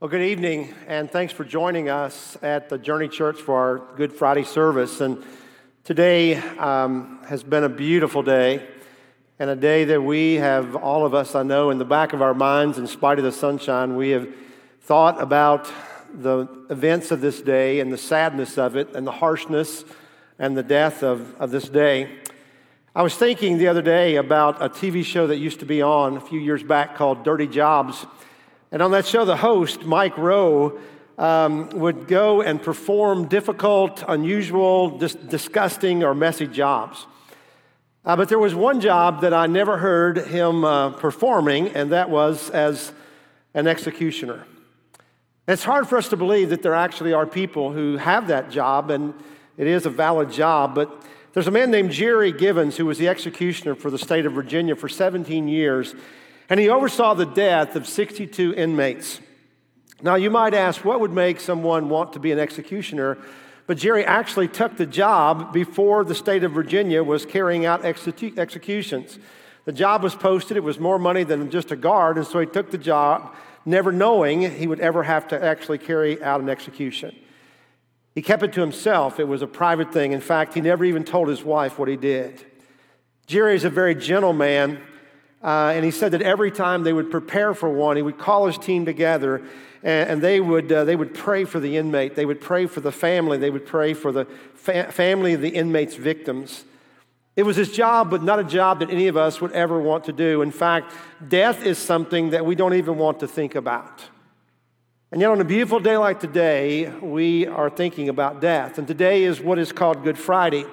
Well, good evening, and thanks for joining us at the Journey Church for our Good Friday service. And today um, has been a beautiful day, and a day that we have, all of us, I know, in the back of our minds, in spite of the sunshine, we have thought about the events of this day and the sadness of it, and the harshness and the death of, of this day. I was thinking the other day about a TV show that used to be on a few years back called Dirty Jobs. And on that show, the host, Mike Rowe, um, would go and perform difficult, unusual, dis- disgusting, or messy jobs. Uh, but there was one job that I never heard him uh, performing, and that was as an executioner. It's hard for us to believe that there actually are people who have that job, and it is a valid job, but there's a man named Jerry Givens who was the executioner for the state of Virginia for 17 years, and he oversaw the death of 62 inmates. Now, you might ask, what would make someone want to be an executioner? But Jerry actually took the job before the state of Virginia was carrying out execu- executions. The job was posted, it was more money than just a guard, and so he took the job, never knowing he would ever have to actually carry out an execution. He kept it to himself, it was a private thing. In fact, he never even told his wife what he did. Jerry is a very gentle man. Uh, and he said that every time they would prepare for one, he would call his team together and, and they, would, uh, they would pray for the inmate. They would pray for the family. They would pray for the fa- family of the inmate's victims. It was his job, but not a job that any of us would ever want to do. In fact, death is something that we don't even want to think about. And yet, on a beautiful day like today, we are thinking about death. And today is what is called Good Friday.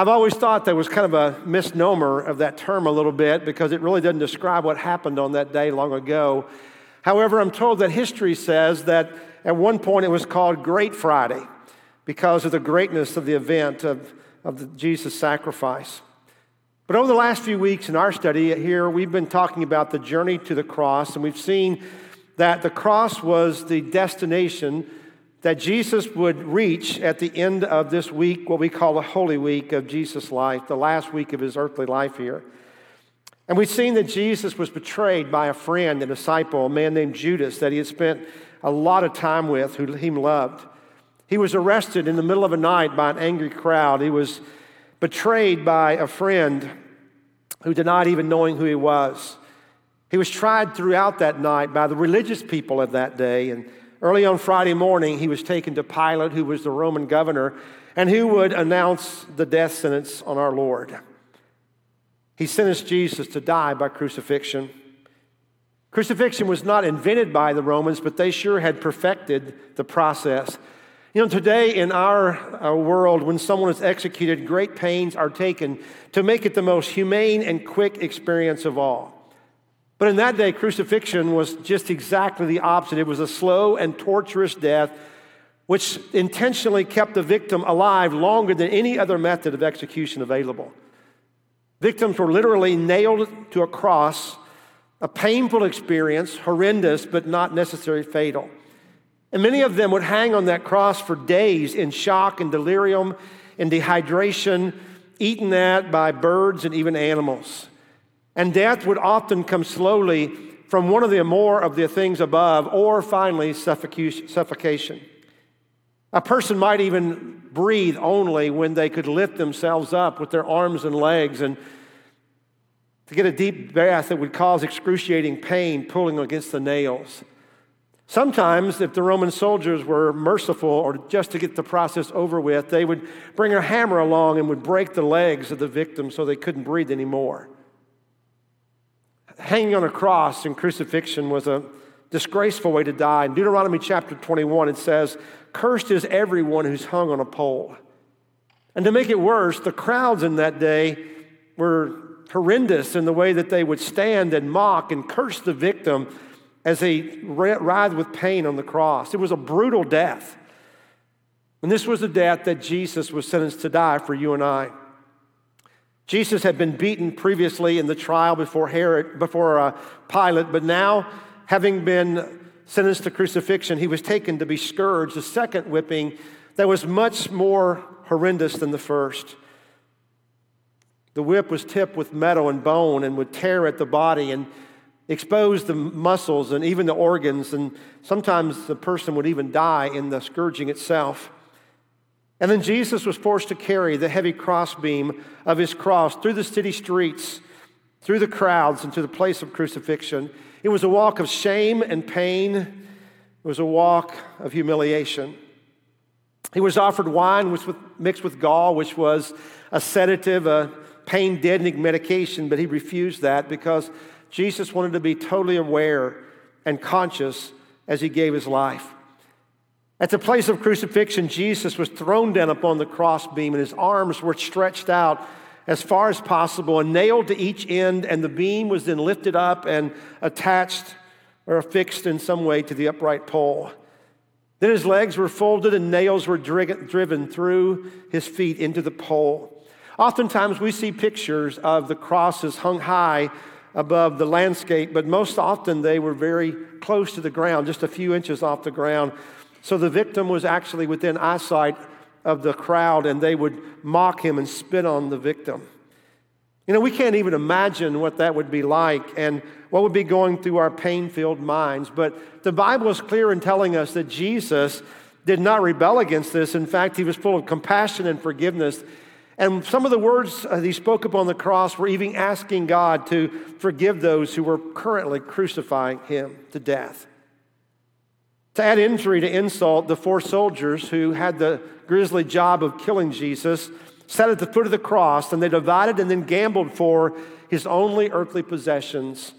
I've always thought that was kind of a misnomer of that term a little bit because it really doesn't describe what happened on that day long ago. However, I'm told that history says that at one point it was called Great Friday because of the greatness of the event of, of Jesus' sacrifice. But over the last few weeks in our study here, we've been talking about the journey to the cross, and we've seen that the cross was the destination that Jesus would reach at the end of this week, what we call the Holy Week of Jesus' life, the last week of his earthly life here. And we've seen that Jesus was betrayed by a friend, a disciple, a man named Judas, that he had spent a lot of time with, who he loved. He was arrested in the middle of a night by an angry crowd. He was betrayed by a friend who denied even knowing who he was. He was tried throughout that night by the religious people of that day and Early on Friday morning, he was taken to Pilate, who was the Roman governor, and who would announce the death sentence on our Lord. He sentenced Jesus to die by crucifixion. Crucifixion was not invented by the Romans, but they sure had perfected the process. You know, today in our, our, world, when someone is executed, great pains are taken to make it the most humane and quick experience of all. But in that day, crucifixion was just exactly the opposite. It was a slow and torturous death, which intentionally kept the victim alive longer than any other method of execution available. Victims were literally nailed to a cross, a painful experience, horrendous, but not necessarily fatal. And many of them would hang on that cross for days in shock and delirium, and dehydration, eaten at by birds and even animals. And death would often come slowly from one of the more of the things above, or finally, suffocation. A person might even breathe only when they could lift themselves up with their arms and legs and to get a deep breath that would cause excruciating pain pulling against the nails. Sometimes, if the Roman soldiers were merciful or just to get the process over with, they would bring a hammer along and would break the legs of the victim so they couldn't breathe anymore hanging on a cross and crucifixion was a disgraceful way to die. In Deuteronomy chapter 21, it says, Cursed is everyone who's hung on a pole. And to make it worse, the crowds in that day were horrendous in the way that they would stand and mock and curse the victim as they writhed with pain on the cross. It was a brutal death. And this was the death that Jesus was sentenced to die for you and I. Jesus had been beaten previously in the trial before Herod, before uh, Pilate, but now, having been sentenced to crucifixion, he was taken to be scourged, a second whipping that was much more horrendous than the first. The whip was tipped with metal and bone and would tear at the body, and expose the muscles and even the organs, and sometimes the person would even die in the scourging itself. And then Jesus was forced to carry the heavy crossbeam of his cross through the city streets, through the crowds, and to the place of crucifixion. It was a walk of shame and pain, it was a walk of humiliation. He was offered wine which was mixed with gall, which was a sedative, a pain deadening medication, but he refused that because Jesus wanted to be totally aware and conscious as he gave his life. At the place of crucifixion, Jesus was thrown down upon the crossbeam, and his arms were stretched out as far as possible and nailed to each end, and the beam was then lifted up and attached or affixed in some way to the upright pole. Then his legs were folded and nails were driven through his feet into the pole. Oftentimes we see pictures of the crosses hung high above the landscape, but most often they were very close to the ground, just a few inches off the ground. So the victim was actually within eyesight of the crowd, and they would mock him and spit on the victim. You know, we can't even imagine what that would be like and what would be going through our pain filled minds. But the Bible is clear in telling us that Jesus did not rebel against this. In fact, he was full of compassion and forgiveness. And some of the words uh, he spoke upon the cross were even asking God to forgive those who were currently crucifying him to death. To add injury to insult, the four soldiers who had the grisly job of killing Jesus sat at the foot of the cross and they divided and then gambled for his only earthly possessions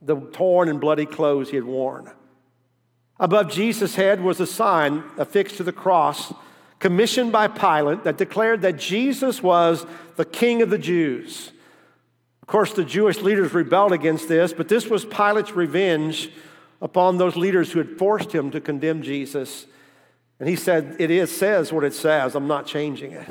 the torn and bloody clothes he had worn. Above Jesus' head was a sign affixed to the cross, commissioned by Pilate, that declared that Jesus was the King of the Jews. Of course, the Jewish leaders rebelled against this, but this was Pilate's revenge upon those leaders who had forced him to condemn Jesus. And he said, It is, says what it says, I'm not changing it.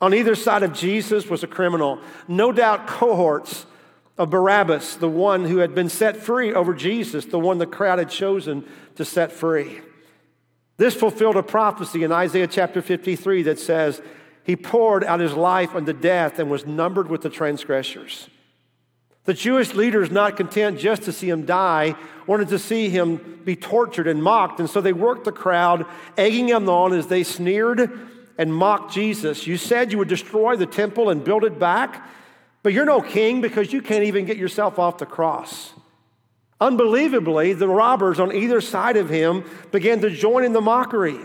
On either side of Jesus was a criminal. No doubt cohorts of Barabbas, the one who had been set free over Jesus, the one the crowd had chosen to set free. This fulfilled a prophecy in Isaiah chapter 53 that says, He poured out his life unto death and was numbered with the transgressors. The Jewish leaders, not content just to see him die, wanted to see him be tortured and mocked. And so they worked the crowd, egging him on as they sneered and mocked Jesus. You said you would destroy the temple and build it back, but you're no king because you can't even get yourself off the cross. Unbelievably, the robbers on either side of him began to join in the mockery.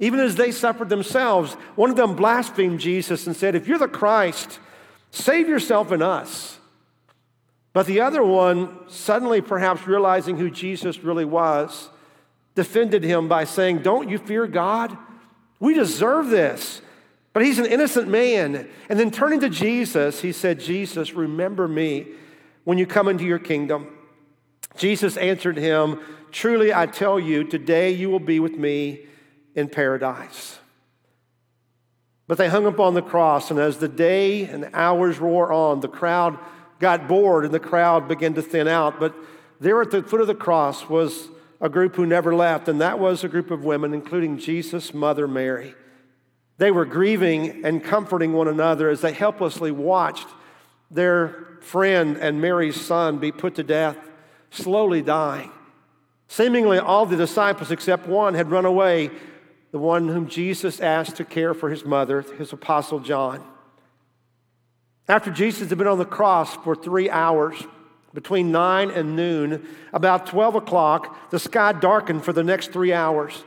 Even as they suffered themselves, one of them blasphemed Jesus and said, If you're the Christ, save yourself and us. But the other one, suddenly perhaps realizing who Jesus really was, defended him by saying, Don't you fear God? We deserve this. But he's an innocent man. And then turning to Jesus, he said, Jesus, remember me when you come into your kingdom. Jesus answered him, Truly I tell you, today you will be with me in paradise. But they hung up on the cross, and as the day and the hours wore on, the crowd got bored and the crowd began to thin out. But there at the foot of the cross was a group who never left, and that was a group of women, including Jesus' mother Mary. They were grieving and comforting one another as they helplessly watched their friend and Mary's son be put to death, slowly dying. Seemingly, all the disciples except one had run away, the one whom Jesus asked to care for his mother, his apostle John. After Jesus had been on the cross for three hours, between 9 and noon, about 12 o'clock, the sky darkened for the next three hours.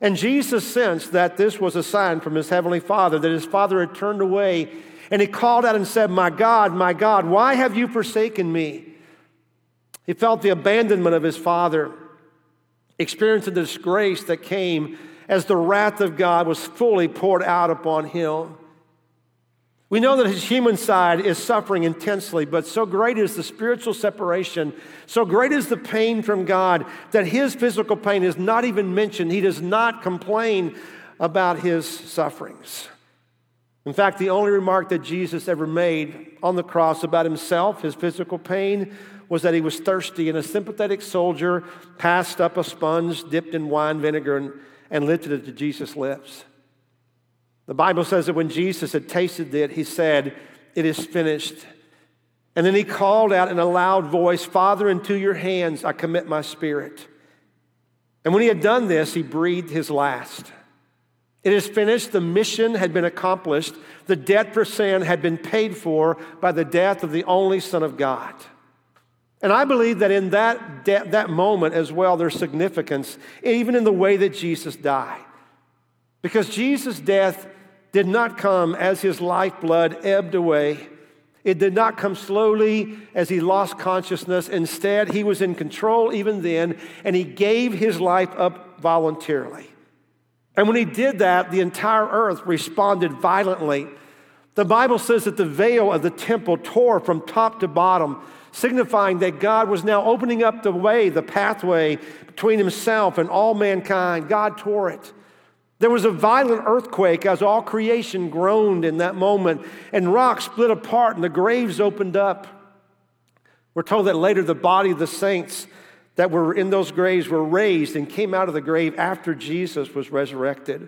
And Jesus sensed that this was a sign from his heavenly Father, that his Father had turned away. And he called out and said, My God, my God, why have you forsaken me? He felt the abandonment of his Father, experienced the disgrace that came as the wrath of God was fully poured out upon him. We know that his human side is suffering intensely, but so great is the spiritual separation, so great is the pain from God that his physical pain is not even mentioned. He does not complain about his sufferings. In fact, the only remark that Jesus ever made on the cross about himself, his physical pain, was that he was thirsty, and a sympathetic soldier passed up a sponge dipped in wine vinegar and, and lifted it to Jesus' lips. The Bible says that when Jesus had tasted it, he said, It is finished. And then he called out in a loud voice, Father, into your hands I commit my spirit. And when he had done this, he breathed his last. It is finished. The mission had been accomplished. The debt for sin had been paid for by the death of the only Son of God. And I believe that in that, de- that moment as well, there's significance, even in the way that Jesus died. Because Jesus' death did not come as his lifeblood ebbed away. It did not come slowly as he lost consciousness. Instead, he was in control even then, and he gave his life up voluntarily. And when he did that, the entire earth responded violently. The Bible says that the veil of the temple tore from top to bottom, signifying that God was now opening up the way, the pathway between himself and all mankind. God tore it. There was a violent earthquake as all creation groaned in that moment, and rocks split apart and the graves opened up. We're told that later the body of the saints that were in those graves were raised and came out of the grave after Jesus was resurrected.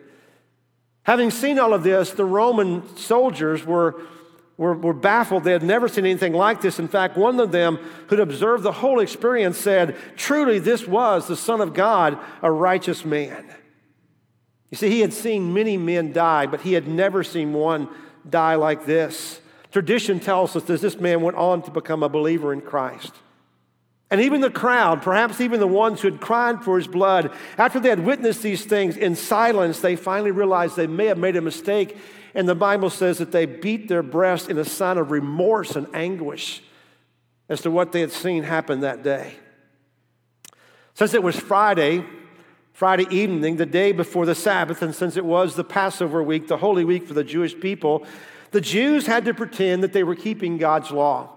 Having seen all of this, the Roman soldiers were, were, were, baffled. They had never seen anything like this. In fact, one of them who'd observed the whole experience said, Truly, this was the Son of God, a righteous man. You see, he had seen many men die, but he had never seen one die like this. Tradition tells us that this man went on to become a believer in Christ. And even the crowd, perhaps even the ones who had cried for his blood, after they had witnessed these things in silence, they finally realized they may have made a mistake. And the Bible says that they beat their breast in a sign of remorse and anguish as to what they had seen happen that day. Since it was Friday, Friday evening, the day before the Sabbath, and since it was the Passover week, the Holy Week for the Jewish people, the Jews had to pretend that they were keeping God's law.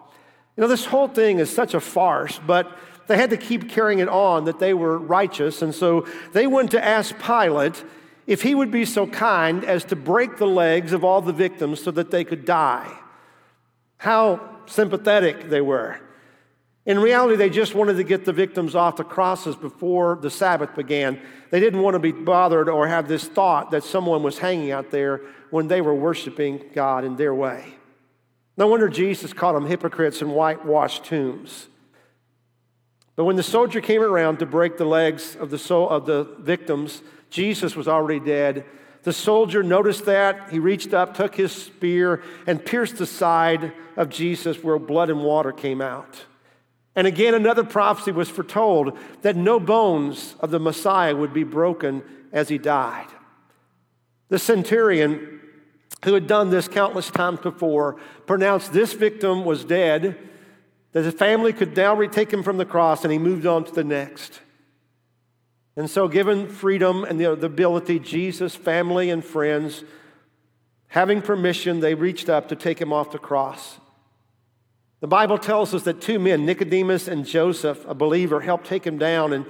You know, this whole thing is such a farce, but they had to keep carrying it on that they were righteous. And so they went to ask Pilate if he would be so kind as to break the legs of all the victims so that they could die. How sympathetic they were. In reality, they just wanted to get the victims off the crosses before the Sabbath began. They didn't want to be bothered or have this thought that someone was hanging out there when they were worshiping God in their way. No wonder Jesus called them hypocrites and whitewashed tombs. But when the soldier came around to break the legs of the, soul, of the victims, Jesus was already dead. The soldier noticed that. He reached up, took his spear, and pierced the side of Jesus where blood and water came out. And again, another prophecy was foretold that no bones of the Messiah would be broken as he died. The centurion who had done this countless times before, pronounced this victim was dead, that his family could now retake him from the cross, and he moved on to the next. And so, given freedom and the, the ability, Jesus, family, and friends, having permission, they reached up to take him off the cross. The Bible tells us that two men, Nicodemus and Joseph, a believer, helped take him down. And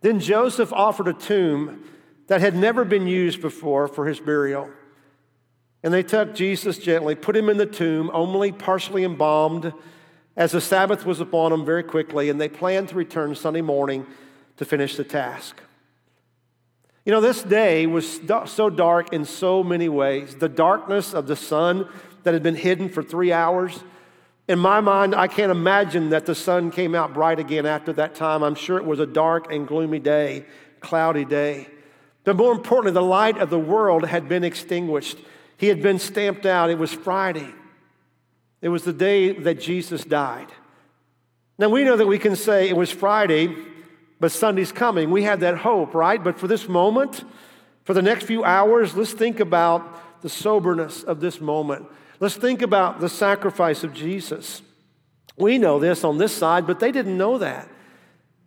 then Joseph offered a tomb that had never been used before for his burial. And they took Jesus gently, put him in the tomb, only partially embalmed, as the Sabbath was upon him very quickly, and they planned to return Sunday morning to finish the task. You know, this day was so dark in so many ways. The darkness of the sun that had been hidden for three hours. In my mind, I can't imagine that the sun came out bright again after that time. I'm sure it was a dark and gloomy day, cloudy day. But more importantly, the light of the world had been extinguished. He had been stamped out. It was Friday. It was the day that Jesus died. Now we know that we can say it was Friday, but Sunday's coming. We have that hope, right? But for this moment, for the next few hours, let's think about the soberness of this moment. Let's think about the sacrifice of Jesus. We know this on this side, but they didn't know that.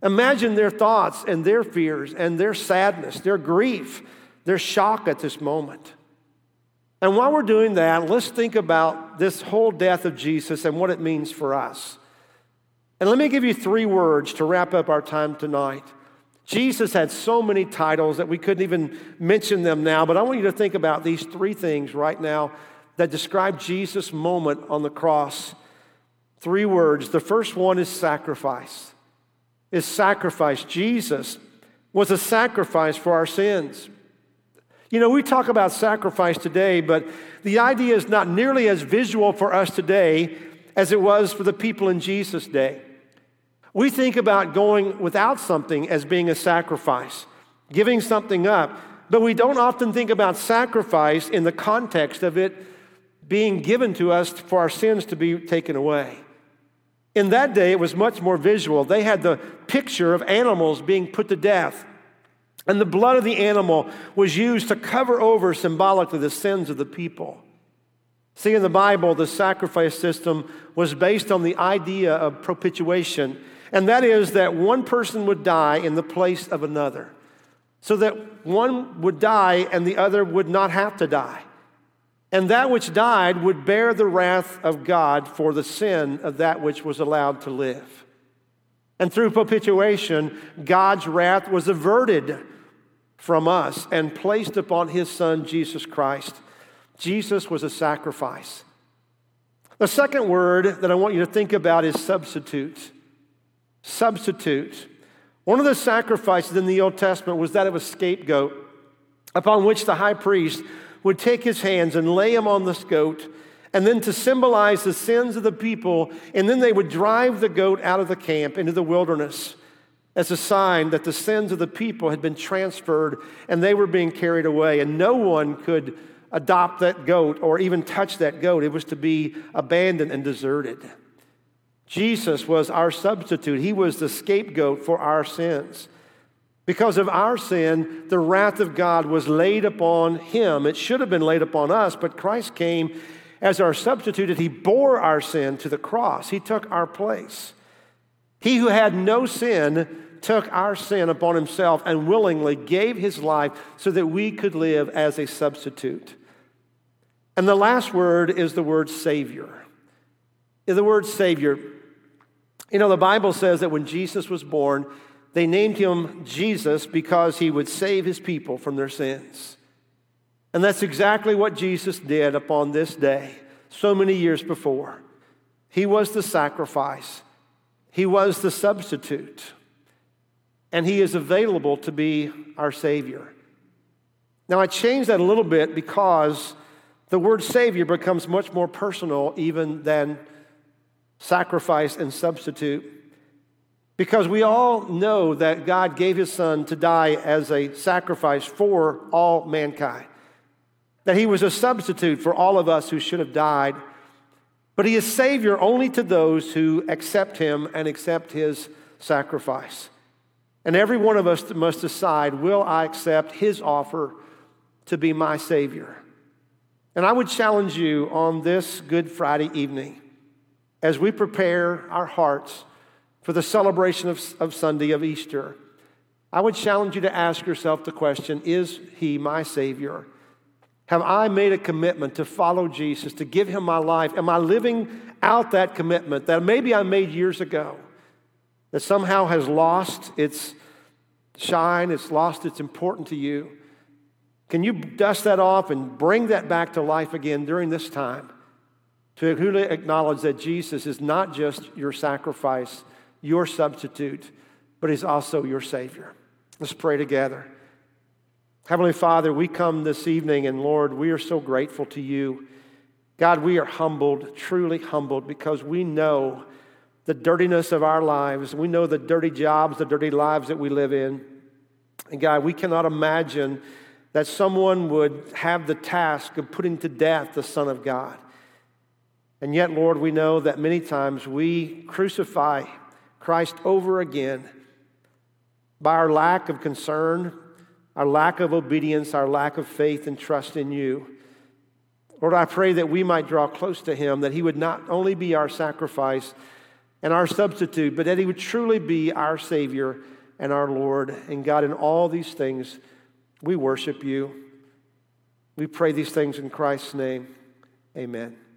Imagine their thoughts and their fears and their sadness, their grief, their shock at this moment. And while we're doing that, let's think about this whole death of Jesus and what it means for us. And let me give you three words to wrap up our time tonight. Jesus had so many titles that we couldn't even mention them now, but I want you to think about these three things right now that describe Jesus' moment on the cross. Three words. The first one is sacrifice. Is sacrifice. Jesus was a sacrifice for our sins. You know, we talk about sacrifice today, but the idea is not nearly as visual for us today as it was for the people in Jesus' day. We think about going without something as being a sacrifice, giving something up, but we don't often think about sacrifice in the context of it being given to us for our sins to be taken away. In that day, it was much more visual. They had the picture of animals being put to death. And the blood of the animal was used to cover over symbolically the sins of the people. See, in the Bible, the sacrifice system was based on the idea of propitiation, and that is that one person would die in the place of another, so that one would die and the other would not have to die. And that which died would bear the wrath of God for the sin of that which was allowed to live. And through propitiation, God's wrath was averted from us and placed upon his son, Jesus Christ. Jesus was a sacrifice. The second word that I want you to think about is substitute. Substitute. One of the sacrifices in the Old Testament was that of a scapegoat upon which the high priest would take his hands and lay him on this goat, and then to symbolize the sins of the people, and then they would drive the goat out of the camp into the wilderness as a sign that the sins of the people had been transferred and they were being carried away, and no one could adopt that goat or even touch that goat. It was to be abandoned and deserted. Jesus was our substitute, He was the scapegoat for our sins. Because of our sin, the wrath of God was laid upon him. It should have been laid upon us, but Christ came as our substitute. He bore our sin to the cross, He took our place. He who had no sin took our sin upon himself and willingly gave his life so that we could live as a substitute. And the last word is the word Savior. The word Savior. You know, the Bible says that when Jesus was born, they named him Jesus because he would save his people from their sins. And that's exactly what Jesus did upon this day, so many years before. He was the sacrifice, he was the substitute, and he is available to be our Savior. Now, I changed that a little bit because the word Savior becomes much more personal even than sacrifice and substitute. Because we all know that God gave his son to die as a sacrifice for all mankind, that he was a substitute for all of us who should have died. But he is Savior only to those who accept him and accept his sacrifice. And every one of us must decide will I accept his offer to be my Savior? And I would challenge you on this Good Friday evening as we prepare our hearts for the celebration of, of Sunday of Easter, I would challenge you to ask yourself the question Is he my Savior? Have I made a commitment to follow Jesus, to give him my life? Am I living out that commitment that maybe I made years ago, that somehow has lost its shine, it's lost its importance to you? Can you dust that off and bring that back to life again during this time? To acknowledge that Jesus is not just your sacrifice, your substitute, but He's also your Savior. Let's pray together. Heavenly Father, we come this evening, and Lord, we are so grateful to you. God, we are humbled, truly humbled, because we know the dirtiness of our lives. We know the dirty jobs, the dirty lives that we live in. And God, we cannot imagine that someone would have the task of putting to death the Son of God. And yet, Lord, we know that many times we crucify Christ over again by our lack of concern, our lack of obedience, our lack of faith and trust in you. Lord, I pray that we might draw close to him, that he would not only be our sacrifice and our substitute, but that he would truly be our Savior and our Lord. And God, in all these things, we worship you. We pray these things in Christ's name. Amen.